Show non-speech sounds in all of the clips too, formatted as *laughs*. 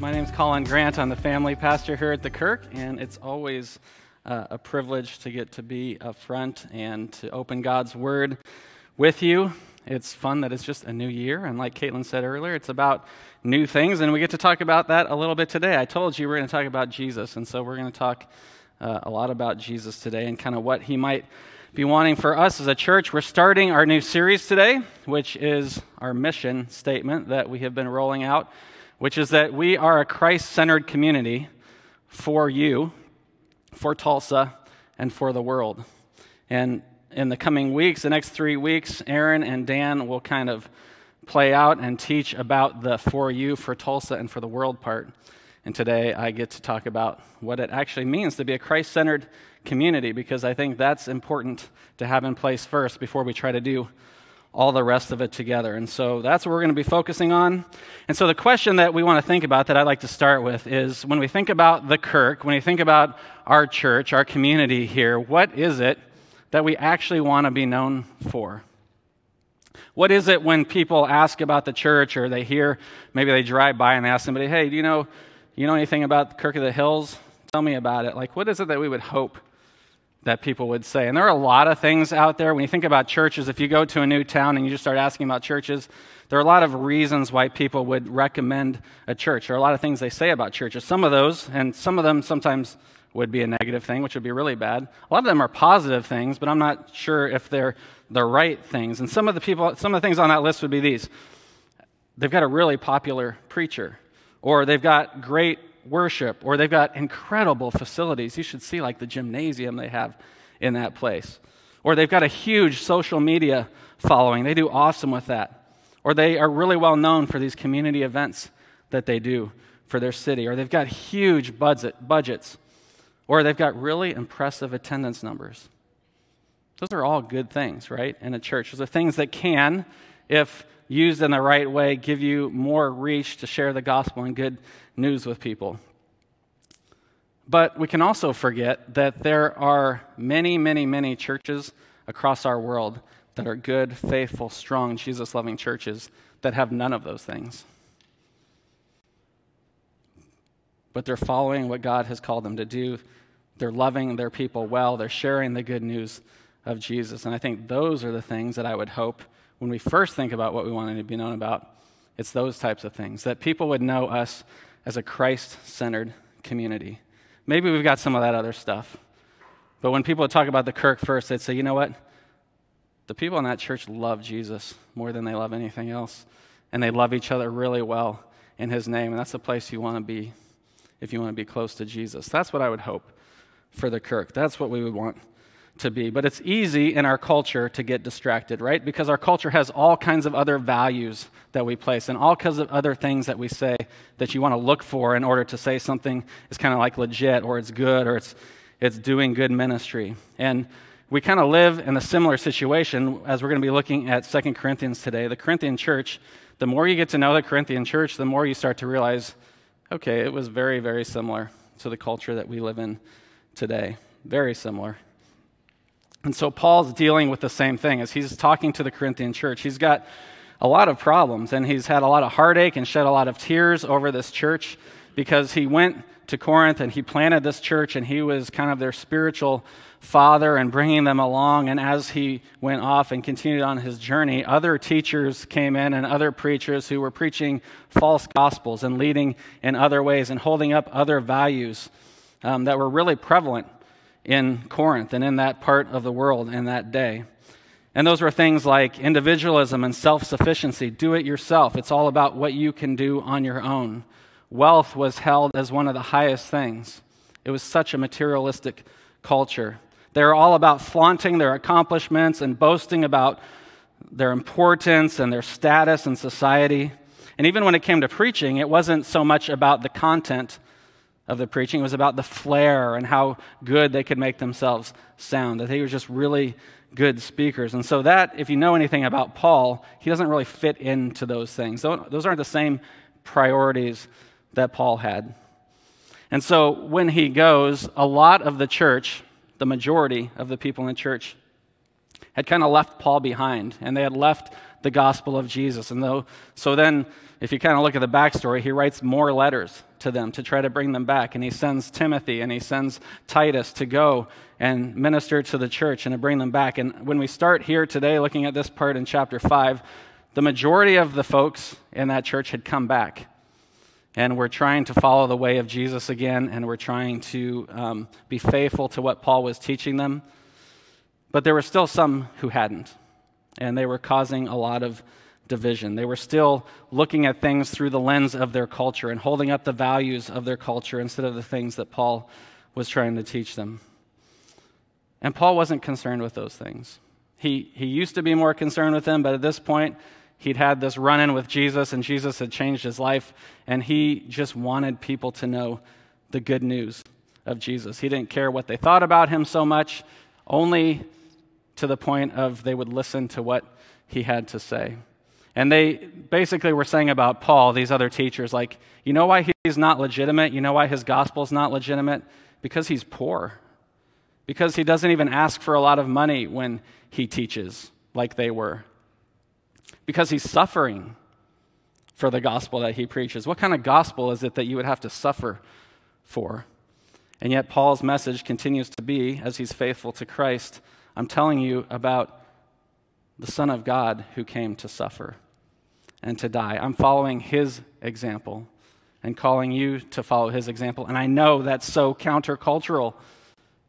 My name is Collin Grant. I'm the family pastor here at the Kirk, and it's always uh, a privilege to get to be up front and to open God's Word with you. It's fun that it's just a new year, and like Caitlin said earlier, it's about new things, and we get to talk about that a little bit today. I told you we're going to talk about Jesus, and so we're going to talk uh, a lot about Jesus today and kind of what he might be wanting for us as a church. We're starting our new series today, which is our mission statement that we have been rolling out which is that we are a Christ centered community for you, for Tulsa, and for the world. And in the coming weeks, the next three weeks, Aaron and Dan will kind of play out and teach about the for you, for Tulsa, and for the world part. And today I get to talk about what it actually means to be a Christ centered community because I think that's important to have in place first before we try to do all the rest of it together. And so that's what we're going to be focusing on. And so the question that we want to think about that I'd like to start with is when we think about the Kirk, when we think about our church, our community here, what is it that we actually want to be known for? What is it when people ask about the church or they hear, maybe they drive by and ask somebody, hey, do you know, you know anything about Kirk of the Hills? Tell me about it. Like, what is it that we would hope that people would say. And there are a lot of things out there. When you think about churches, if you go to a new town and you just start asking about churches, there are a lot of reasons why people would recommend a church. There are a lot of things they say about churches. Some of those, and some of them sometimes would be a negative thing, which would be really bad. A lot of them are positive things, but I'm not sure if they're the right things. And some of the people, some of the things on that list would be these. They've got a really popular preacher, or they've got great worship, or they've got incredible facilities. You should see, like, the gymnasium they have in that place. Or they've got a huge social media following. They do awesome with that. Or they are really well known for these community events that they do for their city. Or they've got huge budget, budgets. Or they've got really impressive attendance numbers. Those are all good things, right, in a church. Those are things that can, if used in the right way, give you more reach to share the gospel and good news with people. But we can also forget that there are many, many, many churches across our world that are good, faithful, strong, Jesus loving churches that have none of those things. But they're following what God has called them to do. They're loving their people well. They're sharing the good news of Jesus. And I think those are the things that I would hope when we first think about what we want to be known about. It's those types of things that people would know us as a Christ centered community. Maybe we've got some of that other stuff. But when people talk about the Kirk first, they'd say, you know what? The people in that church love Jesus more than they love anything else. And they love each other really well in his name. And that's the place you want to be if you want to be close to Jesus. That's what I would hope for the Kirk. That's what we would want to be. But it's easy in our culture to get distracted, right? Because our culture has all kinds of other values that we place and all kinds of other things that we say that you want to look for in order to say something is kind of like legit or it's good or it's, it's doing good ministry. And we kind of live in a similar situation as we're going to be looking at Second Corinthians today. The Corinthian church, the more you get to know the Corinthian church, the more you start to realize, okay, it was very, very similar to the culture that we live in today. Very similar. And so Paul's dealing with the same thing as he's talking to the Corinthian church. He's got a lot of problems and he's had a lot of heartache and shed a lot of tears over this church because he went to Corinth and he planted this church and he was kind of their spiritual father and bringing them along. And as he went off and continued on his journey, other teachers came in and other preachers who were preaching false gospels and leading in other ways and holding up other values um, that were really prevalent in Corinth and in that part of the world in that day. And those were things like individualism and self sufficiency. Do it yourself. It's all about what you can do on your own. Wealth was held as one of the highest things. It was such a materialistic culture. They were all about flaunting their accomplishments and boasting about their importance and their status in society. And even when it came to preaching, it wasn't so much about the content of the preaching. It was about the flair and how good they could make themselves sound, that they were just really good speakers. And so, that, if you know anything about Paul, he doesn't really fit into those things. Those aren't the same priorities that Paul had. And so, when he goes, a lot of the church, the majority of the people in the church, had kind of left Paul behind, and they had left the gospel of Jesus. And though, so then, if you kind of look at the backstory, he writes more letters to them to try to bring them back. And he sends Timothy and he sends Titus to go and minister to the church and to bring them back. And when we start here today, looking at this part in chapter 5, the majority of the folks in that church had come back. And we're trying to follow the way of Jesus again, and we're trying to um, be faithful to what Paul was teaching them. But there were still some who hadn't, and they were causing a lot of division. They were still looking at things through the lens of their culture and holding up the values of their culture instead of the things that Paul was trying to teach them. And Paul wasn't concerned with those things. He, he used to be more concerned with them, but at this point, he'd had this run in with Jesus, and Jesus had changed his life, and he just wanted people to know the good news of Jesus. He didn't care what they thought about him so much, only to the point of they would listen to what he had to say. And they basically were saying about Paul, these other teachers, like, you know why he's not legitimate? You know why his gospel's not legitimate? Because he's poor. Because he doesn't even ask for a lot of money when he teaches, like they were. Because he's suffering for the gospel that he preaches. What kind of gospel is it that you would have to suffer for? And yet, Paul's message continues to be, as he's faithful to Christ, I'm telling you about the Son of God who came to suffer and to die. I'm following his example and calling you to follow his example. And I know that's so countercultural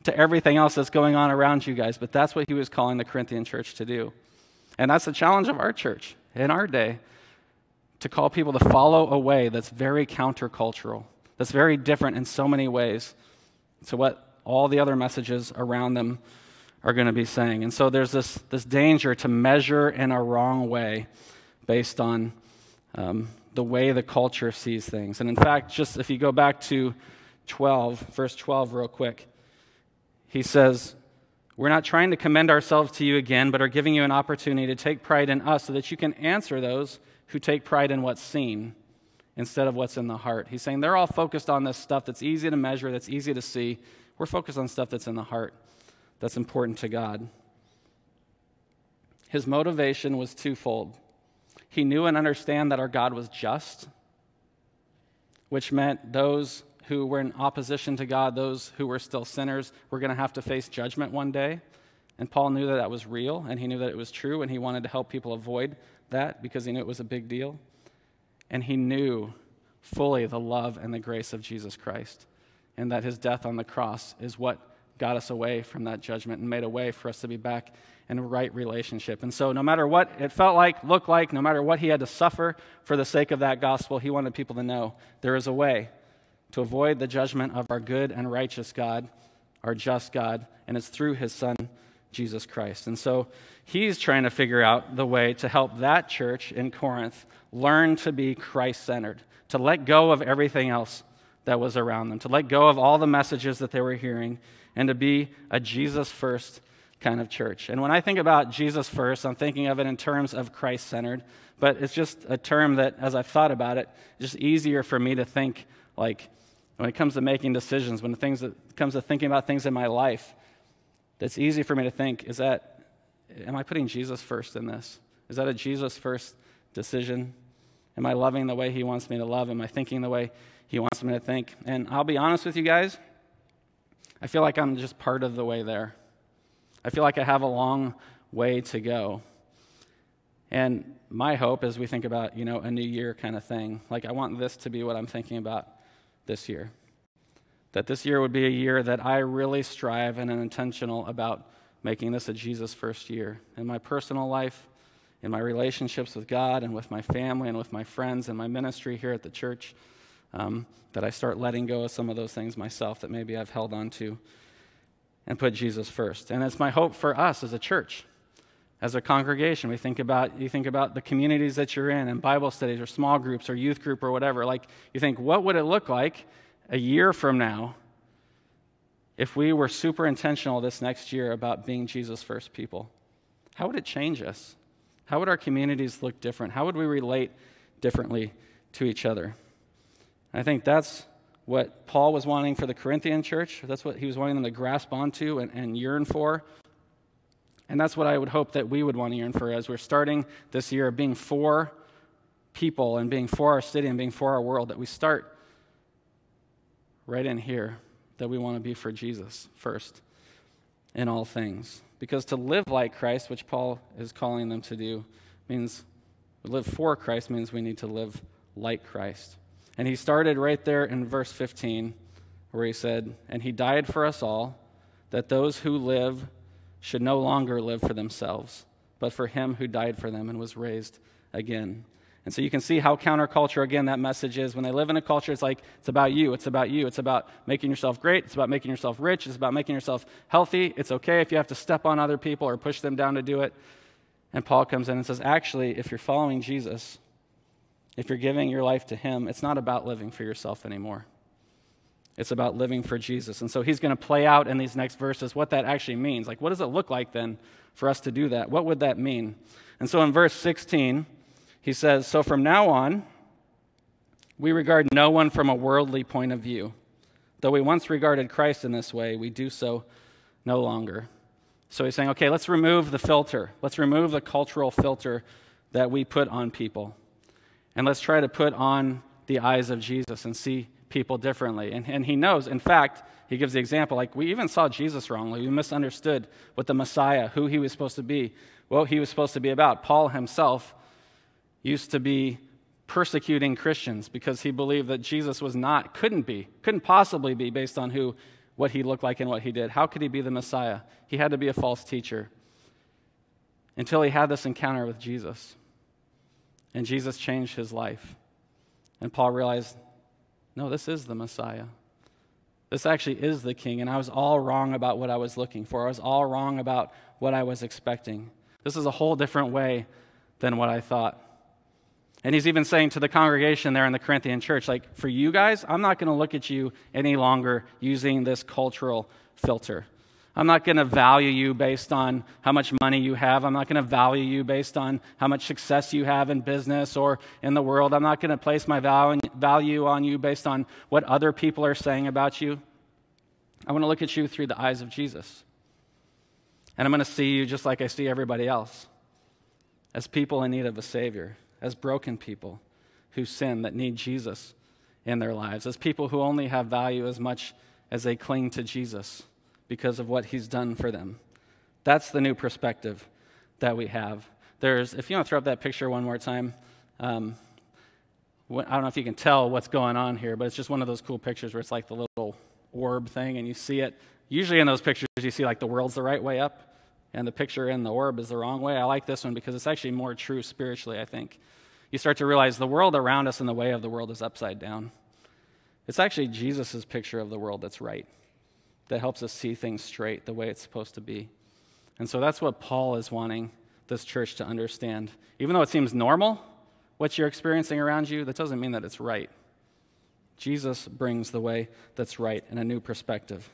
to everything else that's going on around you guys, but that's what he was calling the Corinthian church to do. And that's the challenge of our church in our day to call people to follow a way that's very countercultural, that's very different in so many ways to what all the other messages around them are going to be saying. And so there's this, this danger to measure in a wrong way based on um, the way the culture sees things. And in fact, just if you go back to 12, verse 12, real quick, he says, We're not trying to commend ourselves to you again, but are giving you an opportunity to take pride in us so that you can answer those who take pride in what's seen instead of what's in the heart. He's saying they're all focused on this stuff that's easy to measure, that's easy to see. We're focused on stuff that's in the heart that's important to God. His motivation was twofold. He knew and understand that our God was just, which meant those who were in opposition to God, those who were still sinners, were going to have to face judgment one day. And Paul knew that that was real, and he knew that it was true, and he wanted to help people avoid that because he knew it was a big deal. And he knew fully the love and the grace of Jesus Christ, and that his death on the cross is what got us away from that judgment and made a way for us to be back in a right relationship. And so, no matter what it felt like, looked like, no matter what he had to suffer for the sake of that gospel, he wanted people to know there is a way to avoid the judgment of our good and righteous God, our just God, and it's through his Son, Jesus Christ. And so, he's trying to figure out the way to help that church in Corinth learn to be Christ centered, to let go of everything else that was around them, to let go of all the messages that they were hearing and to be a Jesus first kind of church. And when I think about Jesus first, I'm thinking of it in terms of Christ centered, but it's just a term that, as I've thought about it, just easier for me to think like when it comes to making decisions, when it things that comes to thinking about things in my life, that's easy for me to think is that, am I putting Jesus first in this? Is that a Jesus first decision? Am I loving the way he wants me to love? Am I thinking the way he wants me to think? And I'll be honest with you guys, I feel like I'm just part of the way there. I feel like I have a long way to go. And my hope as we think about, you know, a new year kind of thing, like I want this to be what I'm thinking about this year. That this year would be a year that I really strive and am intentional about making this a Jesus first year in my personal life, in my relationships with God and with my family and with my friends and my ministry here at the church um, that I start letting go of some of those things myself that maybe I've held on to and put Jesus first. And it's my hope for us as a church, as a congregation. We think about you think about the communities that you're in and Bible studies or small groups or youth group or whatever. Like you think, what would it look like a year from now, if we were super intentional this next year about being Jesus' first people? How would it change us? How would our communities look different? How would we relate differently to each other? I think that's what Paul was wanting for the Corinthian church. That's what he was wanting them to grasp onto and, and yearn for. And that's what I would hope that we would want to yearn for as we're starting this year of being for people and being for our city and being for our world, that we start right in here, that we want to be for Jesus first in all things. Because to live like Christ, which Paul is calling them to do, means live for Christ means we need to live like Christ. And he started right there in verse 15, where he said, And he died for us all, that those who live should no longer live for themselves, but for him who died for them and was raised again. And so you can see how counterculture, again, that message is. When they live in a culture, it's like, it's about you. It's about you. It's about making yourself great. It's about making yourself rich. It's about making yourself healthy. It's okay if you have to step on other people or push them down to do it. And Paul comes in and says, actually, if you're following Jesus, if you're giving your life to Him, it's not about living for yourself anymore. It's about living for Jesus. And so he's going to play out in these next verses what that actually means. Like, what does it look like then for us to do that? What would that mean? And so in verse 16, he says, So from now on, we regard no one from a worldly point of view. Though we once regarded Christ in this way, we do so no longer. So he's saying, okay, let's remove the filter. Let's remove the cultural filter that we put on people. And let's try to put on the eyes of Jesus and see people differently. And, and he knows, in fact, he gives the example like we even saw Jesus wrongly. We misunderstood what the Messiah, who he was supposed to be, what he was supposed to be about. Paul himself used to be persecuting Christians because he believed that Jesus was not, couldn't be, couldn't possibly be based on who, what he looked like and what he did. How could he be the Messiah? He had to be a false teacher until he had this encounter with Jesus. And Jesus changed his life. And Paul realized no, this is the Messiah. This actually is the king. And I was all wrong about what I was looking for, I was all wrong about what I was expecting. This is a whole different way than what I thought. And he's even saying to the congregation there in the Corinthian church, like, for you guys, I'm not going to look at you any longer using this cultural filter. I'm not going to value you based on how much money you have. I'm not going to value you based on how much success you have in business or in the world. I'm not going to place my value on you based on what other people are saying about you. I want to look at you through the eyes of Jesus. And I'm going to see you just like I see everybody else as people in need of a Savior, as broken people who sin that need Jesus in their lives, as people who only have value as much as they cling to Jesus because of what he's done for them. That's the new perspective that we have. There's, if you want to throw up that picture one more time, um, I don't know if you can tell what's going on here, but it's just one of those cool pictures where it's like the little orb thing, and you see it. Usually in those pictures, you see like the world's the right way up, and the picture in the orb is the wrong way. I like this one because it's actually more true spiritually, I think. You start to realize the world around us and the way of the world is upside down. It's actually Jesus' picture of the world that's right that helps us see things straight the way it's supposed to be. And so that's what Paul is wanting this church to understand. Even though it seems normal, what you're experiencing around you, that doesn't mean that it's right. Jesus brings the way that's right and a new perspective.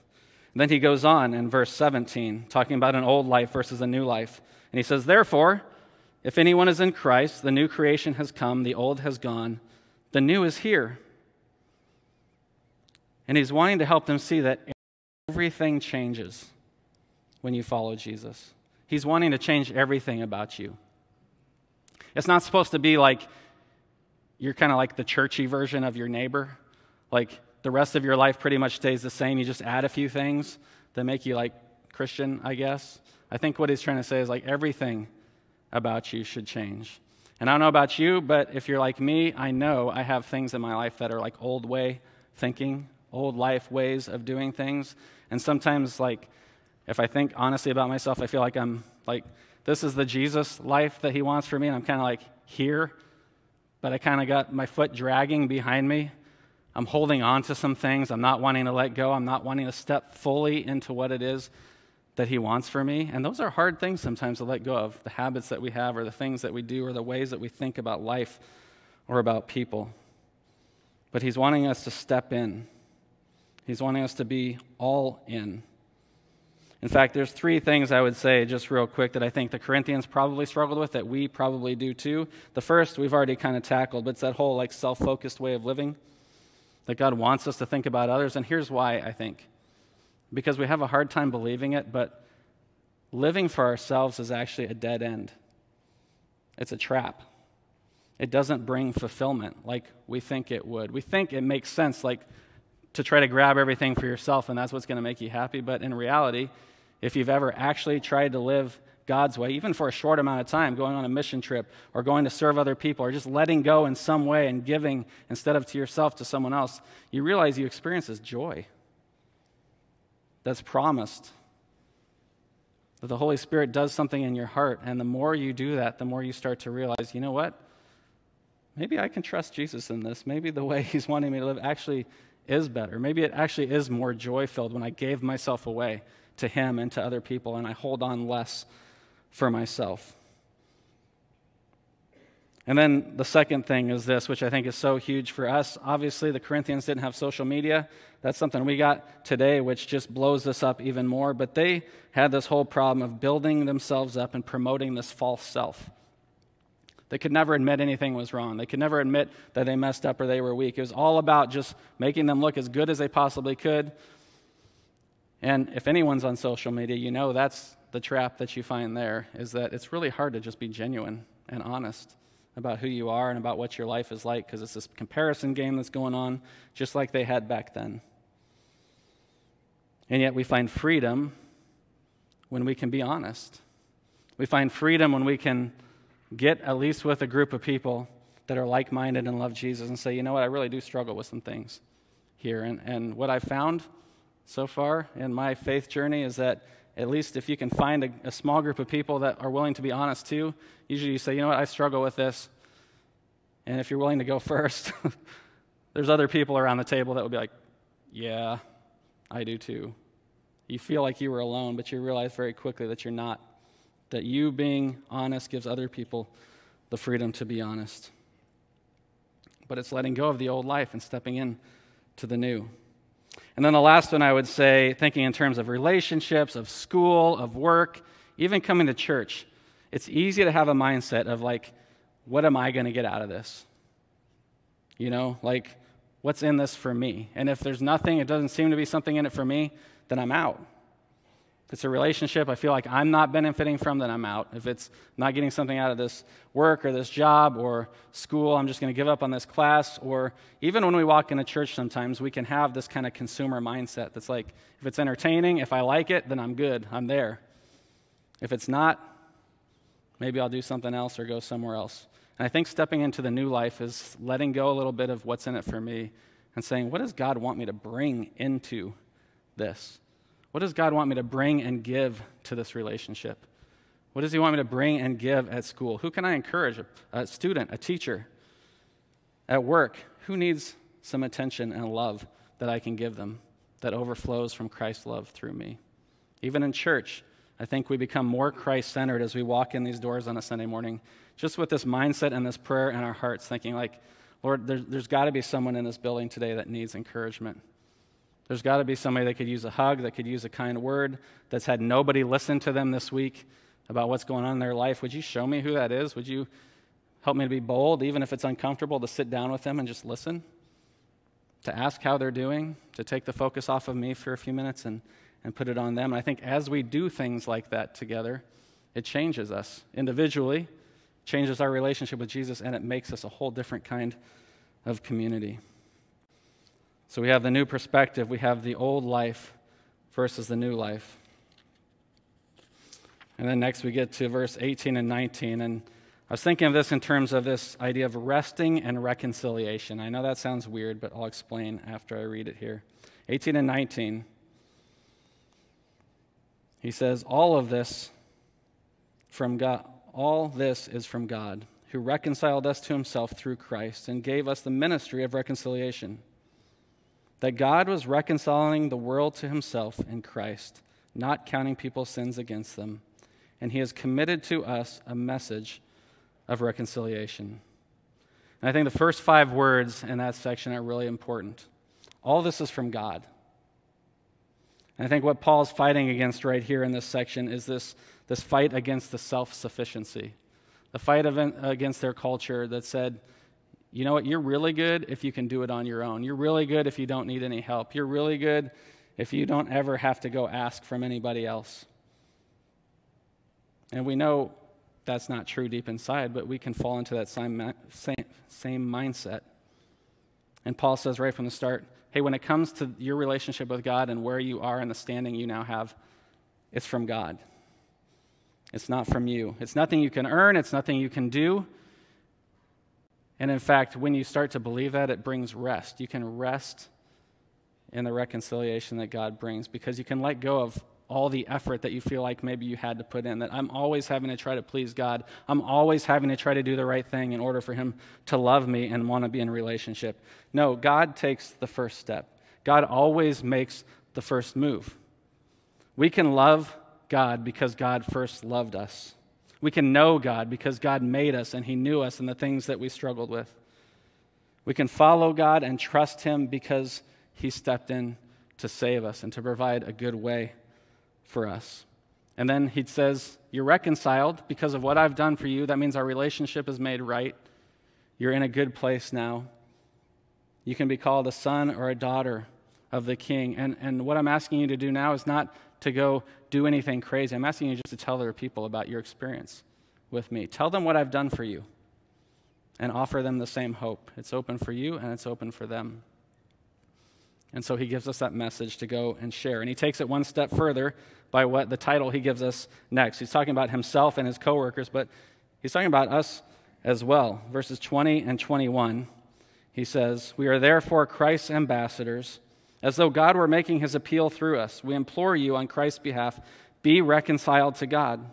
And then he goes on in verse 17, talking about an old life versus a new life. And he says, Therefore, if anyone is in Christ, the new creation has come, the old has gone, the new is here. And he's wanting to help them see that Everything changes when you follow Jesus. He's wanting to change everything about you. It's not supposed to be like you're kind of like the churchy version of your neighbor. Like the rest of your life pretty much stays the same. You just add a few things that make you like Christian, I guess. I think what he's trying to say is like everything about you should change. And I don't know about you, but if you're like me, I know I have things in my life that are like old way thinking, old life ways of doing things. And sometimes, like, if I think honestly about myself, I feel like I'm like, this is the Jesus life that he wants for me. And I'm kind of like here, but I kind of got my foot dragging behind me. I'm holding on to some things. I'm not wanting to let go. I'm not wanting to step fully into what it is that he wants for me. And those are hard things sometimes to let go of the habits that we have, or the things that we do, or the ways that we think about life or about people. But he's wanting us to step in He's wanting us to be all in. In fact, there's three things I would say just real quick that I think the Corinthians probably struggled with that we probably do too. The first we've already kind of tackled, but it's that whole like self-focused way of living that God wants us to think about others and here's why I think. Because we have a hard time believing it, but living for ourselves is actually a dead end. It's a trap. It doesn't bring fulfillment like we think it would. We think it makes sense like to try to grab everything for yourself and that's what's going to make you happy, but in reality, if you've ever actually tried to live God's way, even for a short amount of time, going on a mission trip or going to serve other people or just letting go in some way and giving instead of to yourself to someone else, you realize you experience this joy that's promised. That the Holy Spirit does something in your heart. And the more you do that, the more you start to realize, you know what? Maybe I can trust Jesus in this. Maybe the way *laughs* He's wanting me to live actually is better. Maybe it actually is more joy filled when I gave myself away to Him and to other people and I hold on less for myself. And then the second thing is this, which I think is so huge for us. Obviously, the Corinthians didn't have social media. That's something we got today, which just blows this up even more. But they had this whole problem of building themselves up and promoting this false self. They could never admit anything was wrong. They could never admit that they messed up or they were weak. It was all about just making them look as good as they possibly could. And if anyone's on social media, you know that's the trap that you find there is that it's really hard to just be genuine and honest about who you are and about what your life is like because it's this comparison game that's going on, just like they had back then. And yet we find freedom when we can be honest. We find freedom when we can get at least with a group of people that are like minded and love Jesus and say, you know what, I really do struggle with some things here. And, and what I've found so far in my faith journey is that at least if you can find a, a, small group of people that are willing to be honest too, usually you say, you know what, I struggle with this. And if you're willing to go *laughs* first, there's other people around the table that will be like, yeah, I do too. You feel like you were alone, but you realize very quickly that you're not. That you being honest gives other people the freedom to be honest. But it's letting go of the old life and stepping in to the new. And then the last one I would say, thinking in terms of relationships, of school, of work, even coming to church, it's easy to have a mindset of like, what am I going to get out of this? You know, like, what's in this for me? And if there's nothing, it doesn't seem to be something in it for me, then I'm out. It's a relationship I feel like I'm not benefiting from, then I'm out. If it's not getting something out of this work or this job or school, I'm just going to give up on this class. Or even when we walk into church, sometimes we can have this kind of consumer mindset that's like, if it's entertaining, if I like it, then I'm good. I'm there. If it's not, maybe I'll do something else or go somewhere else. And I think stepping into the new life is letting go a little bit of what's in it for me and saying, what does God want me to bring into this? What does God want me to bring and give to this relationship? What does He want me to bring and give at school? Who can I encourage? A student, a teacher, at work? Who needs some attention and love that I can give them that overflows from Christ's love through me? Even in church, I think we become more Christ centered as we walk in these doors on a Sunday morning, just with this mindset and this prayer in our hearts, thinking, like, Lord, there's, there's got to be someone in this building today that needs encouragement. There's got to be somebody that could use a hug, that could use a kind word, that's had nobody listen to them this week about what's going on in their life. Would you show me who that is? Would you help me to be bold, even if it's uncomfortable, to sit down with them and just listen? To ask how they're doing, to take the focus off of me for a few minutes and, and put it on them. And I think as we do things like that together, it changes us individually, changes our relationship with Jesus, and it makes us a whole different kind of community. So we have the new perspective, we have the old life versus the new life. And then next we get to verse 18 and 19. And I was thinking of this in terms of this idea of resting and reconciliation. I know that sounds weird, but I'll explain after I read it here. 18 and 19. He says, All of this from God, all this is from God, who reconciled us to himself through Christ and gave us the ministry of reconciliation that God was reconciling the world to himself in Christ, not counting people's sins against them. And he has committed to us a message of reconciliation. And I think the first five words in that section are really important. All this is from God. And I think what Paul's fighting against right here in this section is this, this fight against the self sufficiency, the fight against their culture that said, you know what, you're really good if you can do it on your own. You're really good if you don't need any help. You're really good if you don't ever have to go ask from anybody else. And we know that's not true deep inside, but we can fall into that same, same, same mindset. And Paul says right from the start hey, when it comes to your relationship with God and where you are and the standing you now have, it's from God. It's not from you. It's nothing you can earn, it's nothing you can do. And in fact, when you start to believe that, it brings rest. You can rest in the reconciliation that God brings because you can let go of all the effort that you feel like maybe you had to put in. That I'm always having to try to please God. I'm always having to try to do the right thing in order for Him to love me and want to be in a relationship. No, God takes the first step. God always makes the first move. We can love God because God first loved us. We can know God because God made us and He knew us and the things that we struggled with. We can follow God and trust Him because He stepped in to save us and to provide a good way for us. And then he says, You're reconciled because of what I've done for you. That means our relationship is made right. You're in a good place now. You can be called a son or a daughter of the king. And, and what I'm asking you to do now is not to go do anything crazy. I'm asking you just to tell other people about your experience with me. Tell them what I've done for you and offer them the same hope. It's open for you and it's open for them. And so he gives us that message to go and share. And he takes it one step further by what the title he gives us next. He's talking about himself and his coworkers, but he's talking about us as well. Verses 20 and 21, he says, We are therefore Christ's ambassadors, as though God were making his appeal through us. We implore you on Christ's behalf, be reconciled to God.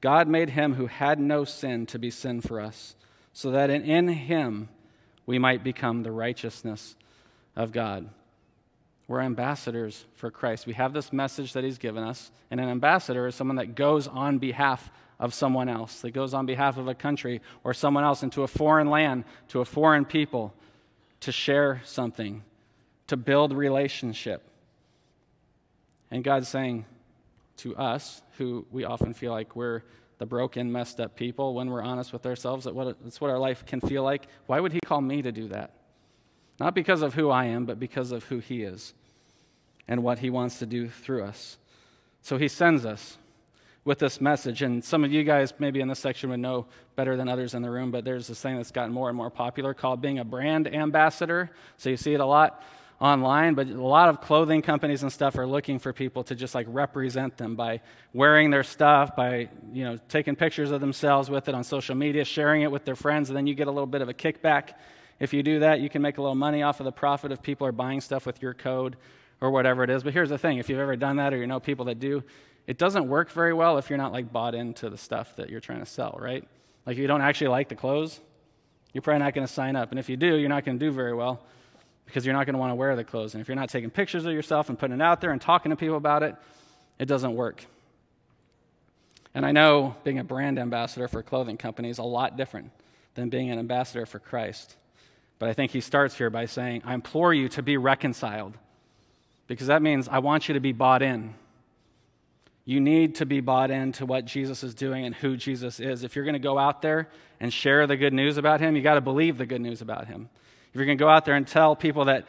God made him who had no sin to be sin for us, so that in him we might become the righteousness of God. We're ambassadors for Christ. We have this message that He's given us, and an ambassador is someone that goes on behalf of someone else, that goes on behalf of a country or someone else into a foreign land, to a foreign people, to share something, to build relationship. And God's saying to us, who we often feel like we're the broken, messed up people, when we're honest with ourselves, that what, that's what our life can feel like. Why would He call me to do that? Not because of who I am, but because of who He is and what He wants to do through us. So He sends us with this message. And some of you guys, maybe in this section, would know better than others in the room, but there's this thing that's gotten more and more popular called being a brand ambassador. So you see it a lot online, but a lot of clothing companies and stuff are looking for people to just like represent them by wearing their stuff, by you know taking pictures of themselves with it on social media, sharing it with their friends, and then you get a little bit of a kickback. If you do that, you can make a little money off of the profit if people are buying stuff with your code or whatever it is. But here's the thing if you've ever done that or you know people that do, it doesn't work very well if you're not like bought into the stuff that you're trying to sell, right? Like if you don't actually like the clothes, you're probably not going to sign up. And if you do, you're not going to do very well because you're not going to want to wear the clothes. And if you're not taking pictures of yourself and putting it out there and talking to people about it, it doesn't work. And I know being a brand ambassador for a clothing company is a lot different than being an ambassador for Christ. But I think he starts here by saying, I implore you to be reconciled because that means I want you to be bought in. You need to be bought into what Jesus is doing and who Jesus is. If you're going to go out there and share the good news about him, you got to believe the good news about him. If you're going to go out there and tell people that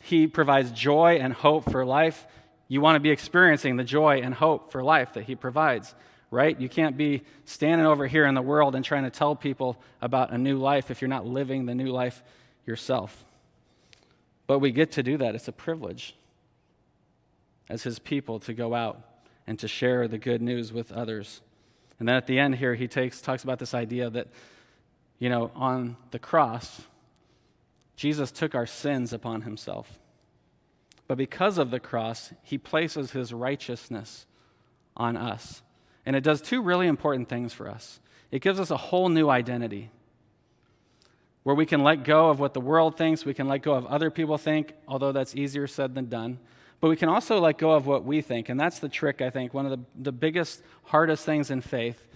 he provides joy and hope for life, you want to be experiencing the joy and hope for life that he provides, right? You can't be standing over here in the world and trying to tell people about a new life if you're not living the new life yourself. But we get to do that. It's a privilege as his people to go out and to share the good news with others. And then at the end here, he takes, talks about this idea that, you know, on the cross, Jesus took our sins upon himself. But because of the cross, he places his righteousness on us. And it does two really important things for us it gives us a whole new identity where we can let go of what the world thinks, we can let go of other people think, although that's easier said than done. But we can also let go of what we think. And that's the trick, I think. One of the, the biggest, hardest things in faith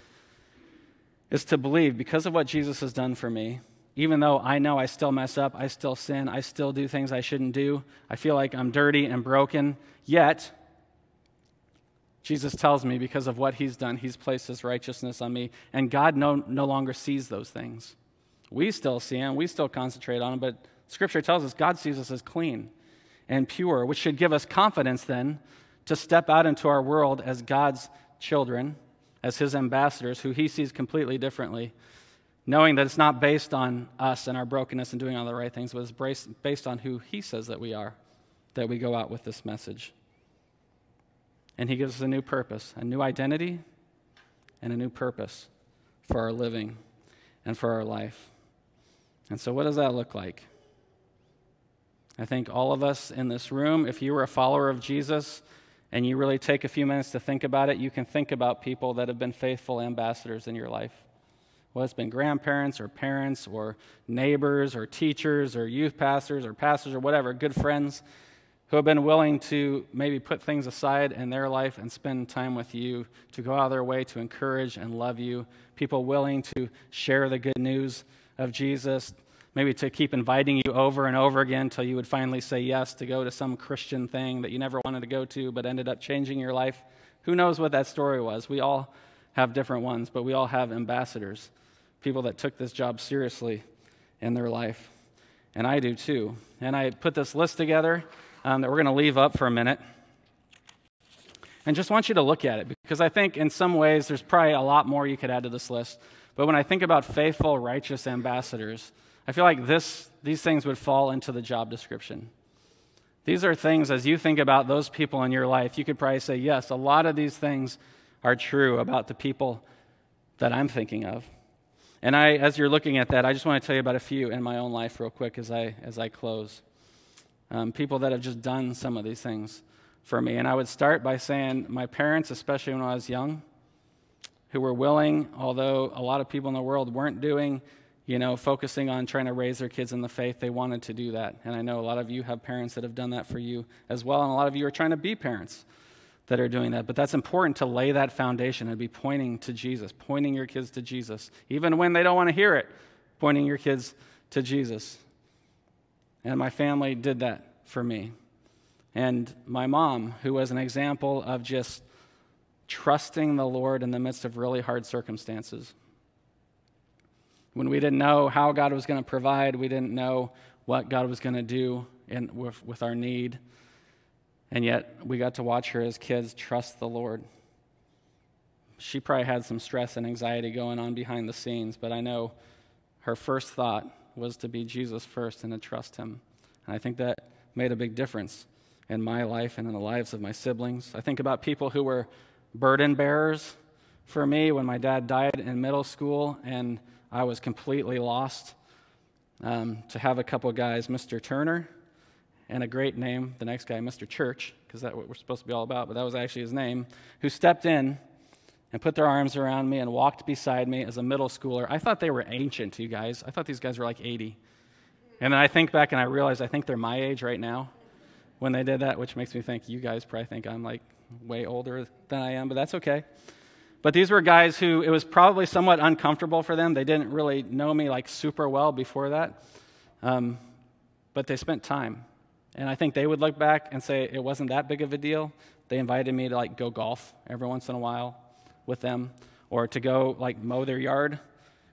is to believe because of what Jesus has done for me, even though I know I still mess up, I still sin, I still do things I shouldn't do, I feel like I'm dirty and broken, yet Jesus tells me because of what he's done, he's placed his righteousness on me, and God no, no longer sees those things. We still see them, we still concentrate on them, but Scripture tells us God sees us as clean and pure, which should give us confidence then to step out into our world as God's children, as his ambassadors, who he sees completely differently, knowing that it's not based on us and our brokenness and doing all the right things, but it's based on who he says that we are, that we go out with this message. And he gives us a new purpose, a new identity, and a new purpose for our living and for our life. And so, what does that look like? I think all of us in this room, if you were a follower of Jesus and you really take a few minutes to think about it, you can think about people that have been faithful ambassadors in your life. Well, it's been grandparents or parents or neighbors or teachers or youth pastors or pastors or whatever, good friends who have been willing to maybe put things aside in their life and spend time with you, to go out of their way to encourage and love you. People willing to share the good news of Jesus, maybe to keep inviting you over and over again until you would finally say yes to go to some Christian thing that you never wanted to go to but ended up changing your life. Who knows what that story was? We all have different ones, but we all have ambassadors, people that took this job seriously in their life. And I do too. And I put this list together um, that we're going to leave up for a minute. And just want you to look at it because I think in some ways there's probably a lot more you could add to this list. But when I think about faithful, righteous ambassadors, I feel like this, these things would fall into the job description. These are things, as you think about those people in your life, you could probably say, yes, a lot of these things are true about the people that I'm thinking of. And I, as you're looking at that, I just want to tell you about a few in my own life, real quick, as I, as I close. Um, people that have just done some of these things for me. And I would start by saying, my parents, especially when I was young, who were willing, although a lot of people in the world weren't doing you know, focusing on trying to raise their kids in the faith, they wanted to do that. And I know a lot of you have parents that have done that for you as well, and a lot of you are trying to be parents that are doing that. But that's important to lay that foundation and be pointing to Jesus, pointing your kids to Jesus, even when they don't want to hear it, pointing your kids to Jesus. And my family did that for me. And my mom, who was an example of just trusting the Lord in the midst of really hard circumstances when we didn't know how God was going to provide, we didn't know what God was going to do in, with, with our need. And yet, we got to watch her as kids trust the Lord. She probably had some stress and anxiety going on behind the scenes, but I know her first thought was to be Jesus first and to trust Him. And I think that made a big difference in my life and in the lives of my siblings. I think about people who were burden bearers for me when my dad died in middle school and I was completely lost. Um, to have a couple guys, Mr. Turner, and a great name, the next guy, Mr. Church, because that's what we're supposed to be all about, but that was actually his name, who stepped in and put their arms around me and walked beside me as a middle schooler. I thought they were ancient, you guys. I thought these guys were like 80. And then I think back and I realize I think they're my age right now when they did that, which makes me think you guys probably think I'm like way older than I am, but that's okay. But these were guys who it was probably somewhat uncomfortable for them. They didn't really know me like super well before that. Um, but they spent time. And I think they would look back and say it wasn't that big of a deal. They invited me to like go golf every once in a while with them or to go like mow their yard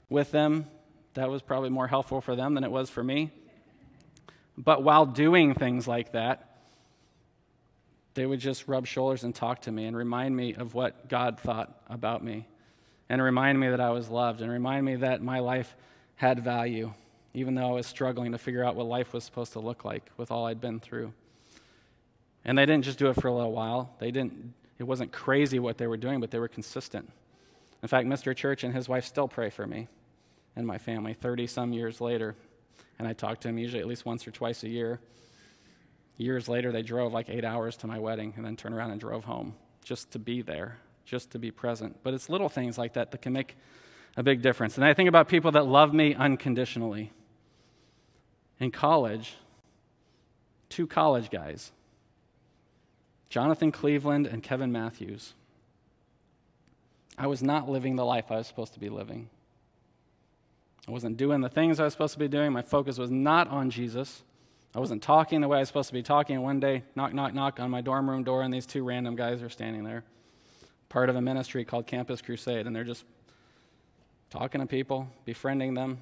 with them. That was probably more helpful for them than it was for me. But while doing things like that, they would just rub shoulders and talk to me and remind me of what God thought about me and remind me that I was loved and remind me that my life had value, even though I was struggling to figure out what life was supposed to look like with all I'd been through. And they didn't just do it for a little while. They didn't, it wasn't crazy what they were doing, but they were consistent. In fact, Mr. Church and his wife still pray for me and my family 30 some years later. And I talk to him usually at least once or twice a year. Years later, they drove like eight hours to my wedding and then turned around and drove home just to be there, just to be present. But it's little things like that that can make a big difference. And I think about people that love me unconditionally. In college, two college guys, Jonathan Cleveland and Kevin Matthews. I was not living the life I was supposed to be living. I wasn't doing the things I was supposed to be doing. My focus was not on Jesus. I wasn't talking the way I was supposed to be talking. And one day, knock, knock, knock on my dorm room door, and these two random guys are standing there. part of a ministry called Campus Crusade, and they're just talking to people, befriending them,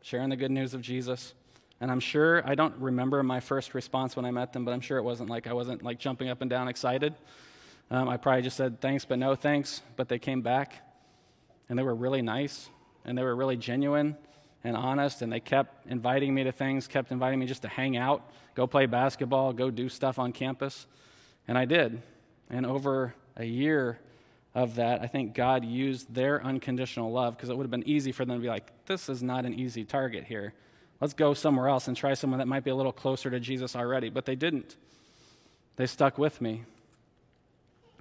sharing the good news of Jesus. And I'm sure, I don't remember my first response when I met them, but I'm sure it wasn't like I wasn't like jumping up and down excited. Um, I probably just said thanks, but no thanks. But they came back and they were really nice and they were really genuine and honest and they kept inviting me to things, kept inviting me just to hang out, go play basketball, go do stuff on campus. And I did. And over a year of that, I think God used their unconditional love because it would have been easy for them to be like, this is not an easy target here. Let's go somewhere else and try someone that might be a little closer to Jesus already. But they didn't. They stuck with me.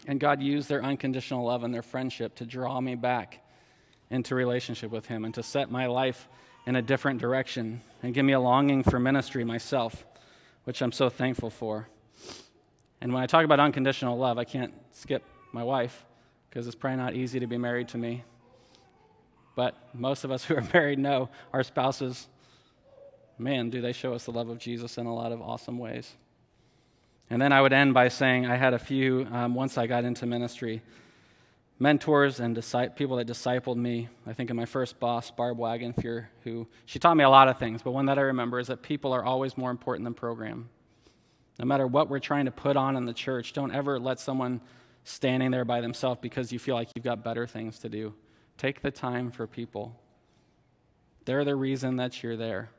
And God used their unconditional love and their friendship to draw me back into relationship with Him and to set my life in a different direction and give me a longing for ministry myself, which I'm so thankful for. And when I talk about unconditional love, I can't skip my wife because it's probably not easy to be married to me. But most of us who are *laughs* married know our spouses, man, do they show us the love of Jesus in a lot of awesome ways. And then I would end by saying I had a few, um, once I got into ministry, mentors and people that discipled me. I think of my first boss, Barb Wagenfear, who she taught me a lot of things, but one that I remember is that people are always more important than program. No matter what we're trying to put on in the church, don't ever let someone standing there by themselves because you feel like you've got better things to do. Take the time for people. They're the reason that you're there.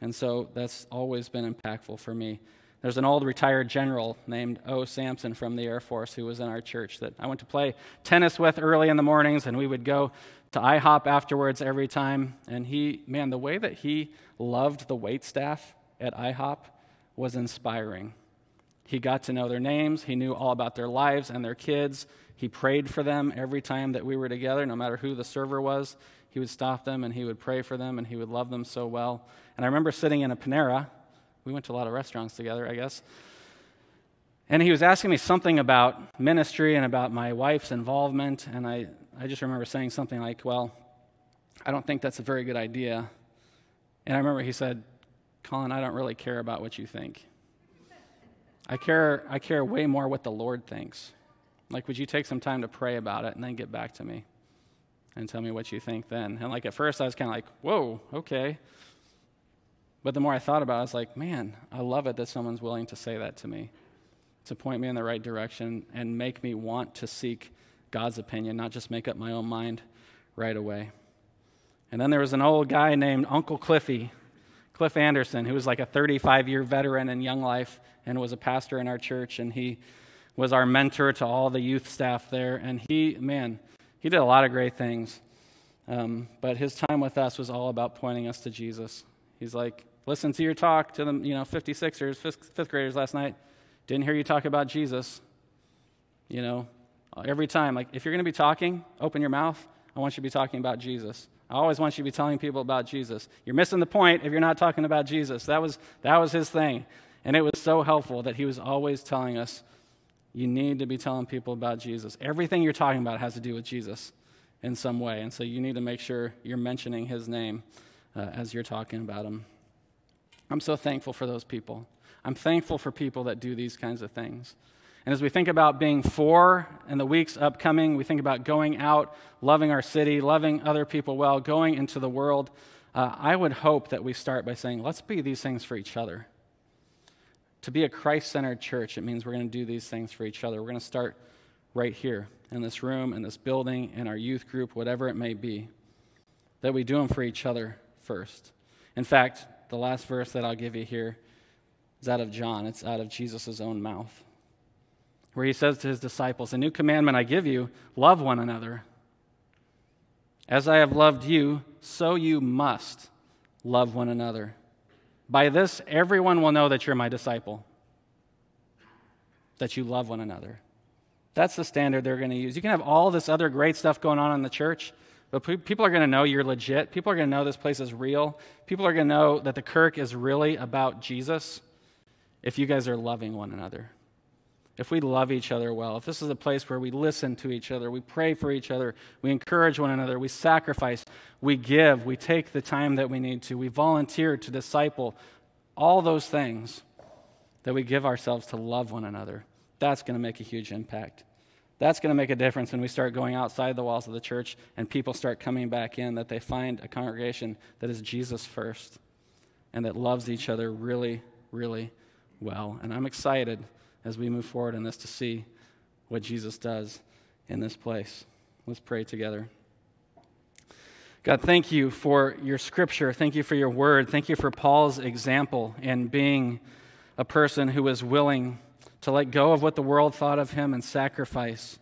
And so that's always been impactful for me. There's an old retired general named O. Sampson from the Air Force who was in our church that I went to play tennis with early in the mornings, and we would go to IHOP afterwards every time. And he, man, the way that he loved the wait staff at IHOP was inspiring. He got to know their names, he knew all about their lives and their kids. He prayed for them every time that we were together, no matter who the server was. He would stop them and he would pray for them and he would love them so well. And I remember sitting in a Panera we went to a lot of restaurants together, I guess. And he was asking me something about ministry and about my wife's involvement. And I, I just remember saying something like, Well, I don't think that's a very good idea. And I remember he said, Collin, I don't really care about what you think. I care, I care way more what the Lord thinks. Like, would you take some time to pray about it and then get back to me and tell me what you think then? And like at first, I was kind of like, whoa, okay. But the more I thought about it, I was like, man, I love it that someone's willing to say that to me, to point me in the right direction and make me want to seek God's opinion, not just make up my own mind right away. And then there was an old guy named Uncle Cliffy, Cliff Anderson, who was like a 35 year veteran in Young Life and was a pastor in our church. And he was our mentor to all the youth staff there. And he, man, he did a lot of great things. Um, but his time with us was all about pointing us to Jesus. He's like, Listen to your talk to the you know 56ers, fifth, fifth graders last night. Didn't hear you talk about Jesus. You know, every time, like if you're going to be talking, open your mouth. I want you to be talking about Jesus. I always want you to be telling people about Jesus. You're missing the point if you're not talking about Jesus. That was that was his thing, and it was so helpful that he was always telling us, you need to be telling people about Jesus. Everything you're talking about has to do with Jesus in some way, and so you need to make sure you're mentioning his name uh, as you're talking about him. I'm so thankful for those people. I'm thankful for people that do these kinds of things. And as we think about being for in the weeks upcoming, we think about going out, loving our city, loving other people well, going into the world. Uh, I would hope that we start by saying, let's be these things for each other. To be a Christ centered church, it means we're going to do these things for each other. We're going to start right here in this room, in this building, in our youth group, whatever it may be, that we do them for each other first. In fact, the last verse that I'll give you here is out of John. It's out of Jesus' own mouth, where he says to his disciples, A new commandment I give you love one another. As I have loved you, so you must love one another. By this, everyone will know that you're my disciple, that you love one another. That's the standard they're going to use. You can have all this other great stuff going on in the church, but people are going to know you're legit. People are going to know this place is real. People are going to know that the Kirk is really about Jesus if you guys are loving one another. If we love each other well, if this is a place where we listen to each other, we pray for each other, we encourage one another, we sacrifice, we give, we take the time that we need to, we volunteer to disciple, all those things that we give ourselves to love one another, that's going to make a huge impact That's going to make a difference when we start going outside the walls of the church and people start coming back in, that they find a congregation that is Jesus first and that loves each other really, really well. And I'm excited as we move forward in this to see what Jesus does in this place. Let's pray together. God, thank you for your scripture. Thank you for your word. Thank you for Paul's example in being a person who was willing to let go of what the world thought of him and sacrifice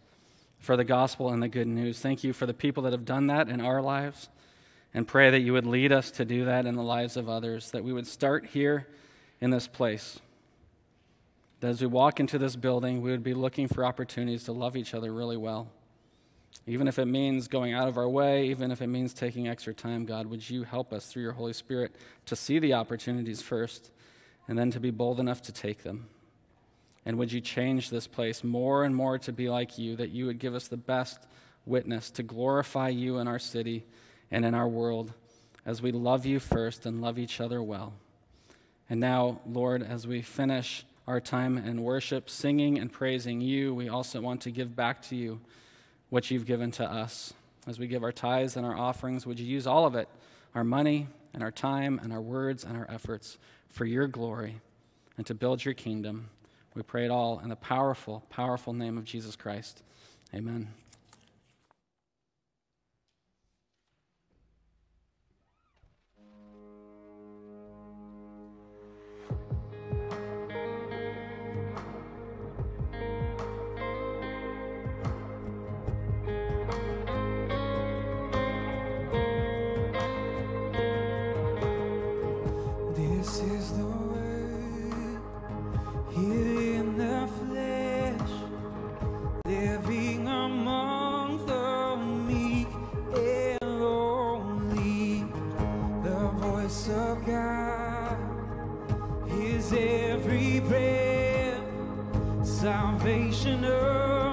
for the gospel and the good news. Thank you for the people that have done that in our lives and pray that you would lead us to do that in the lives of others, that we would start here in this place. That as we walk into this building, we would be looking for opportunities to love each other really well. Even if it means going out of our way, even if it means taking extra time, God, would you help us through your Holy Spirit to see the opportunities first and then to be bold enough to take them? And would you change this place more and more to be like you, that you would give us the best witness to glorify you in our city and in our world as we love you first and love each other well. And now, Lord, as we finish our time in worship, singing and praising you, we also want to give back to you what you've given to us. As we give our tithes and our offerings, would you use all of it, our money and our time and our words and our efforts, for your glory and to build your kingdom? We pray it all in the powerful, powerful name of Jesus Christ. Amen. salvation. earth.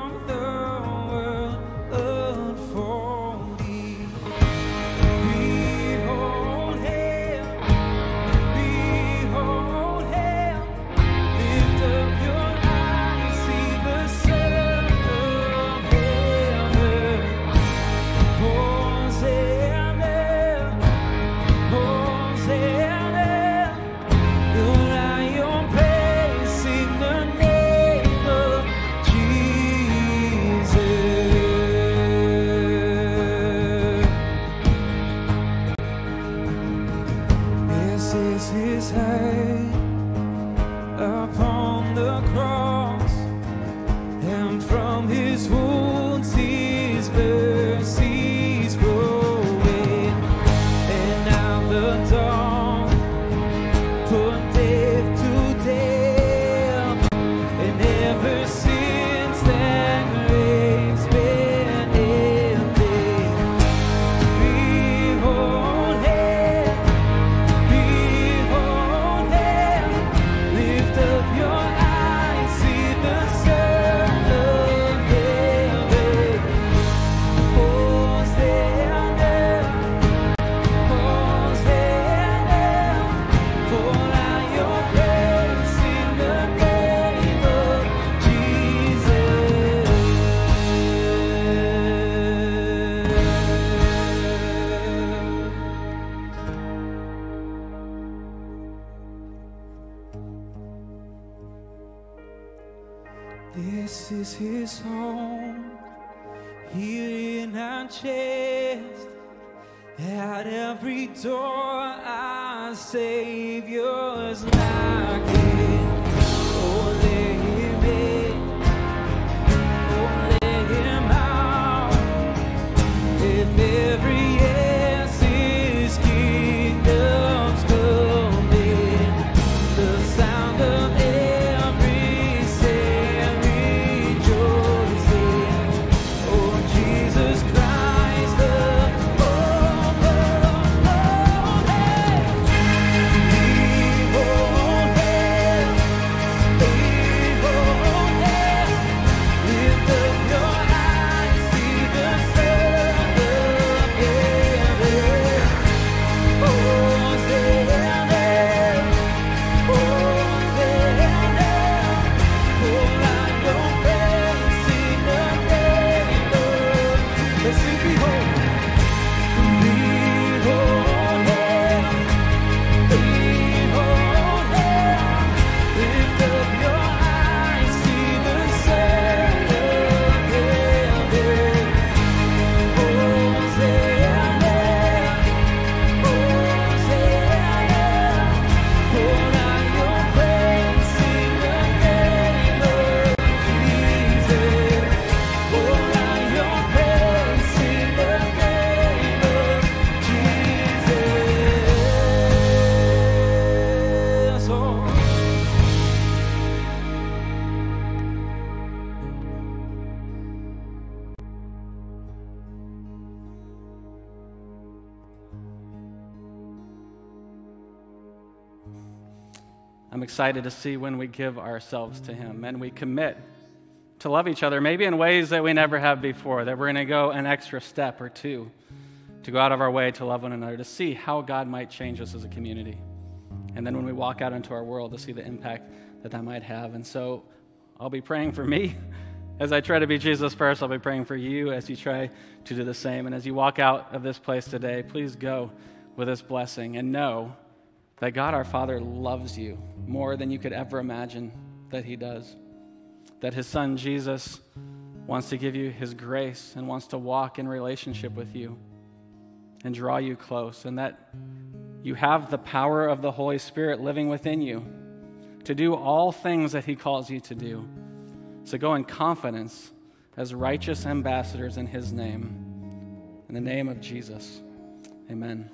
Excited to see when we give ourselves to Him and we commit to love each other, maybe in ways that we never have before, that we're going to go an extra step or two to go out of our way to love one another, to see how God might change us as a community. And then when we walk out into our world, to see the impact that that might have. And so I'll be praying for me *laughs* as I try to be Jesus first. I'll be praying for you as you try to do the same. And as you walk out of this place today, please go with this blessing and know that God our Father loves you more than you could ever imagine that He does. That His Son Jesus wants to give you His grace and wants to walk in relationship with you and draw you close, and that you have the power of the Holy Spirit living within you to do all things that He calls you to do. So go in confidence as righteous ambassadors in His name. In the name of Jesus, amen.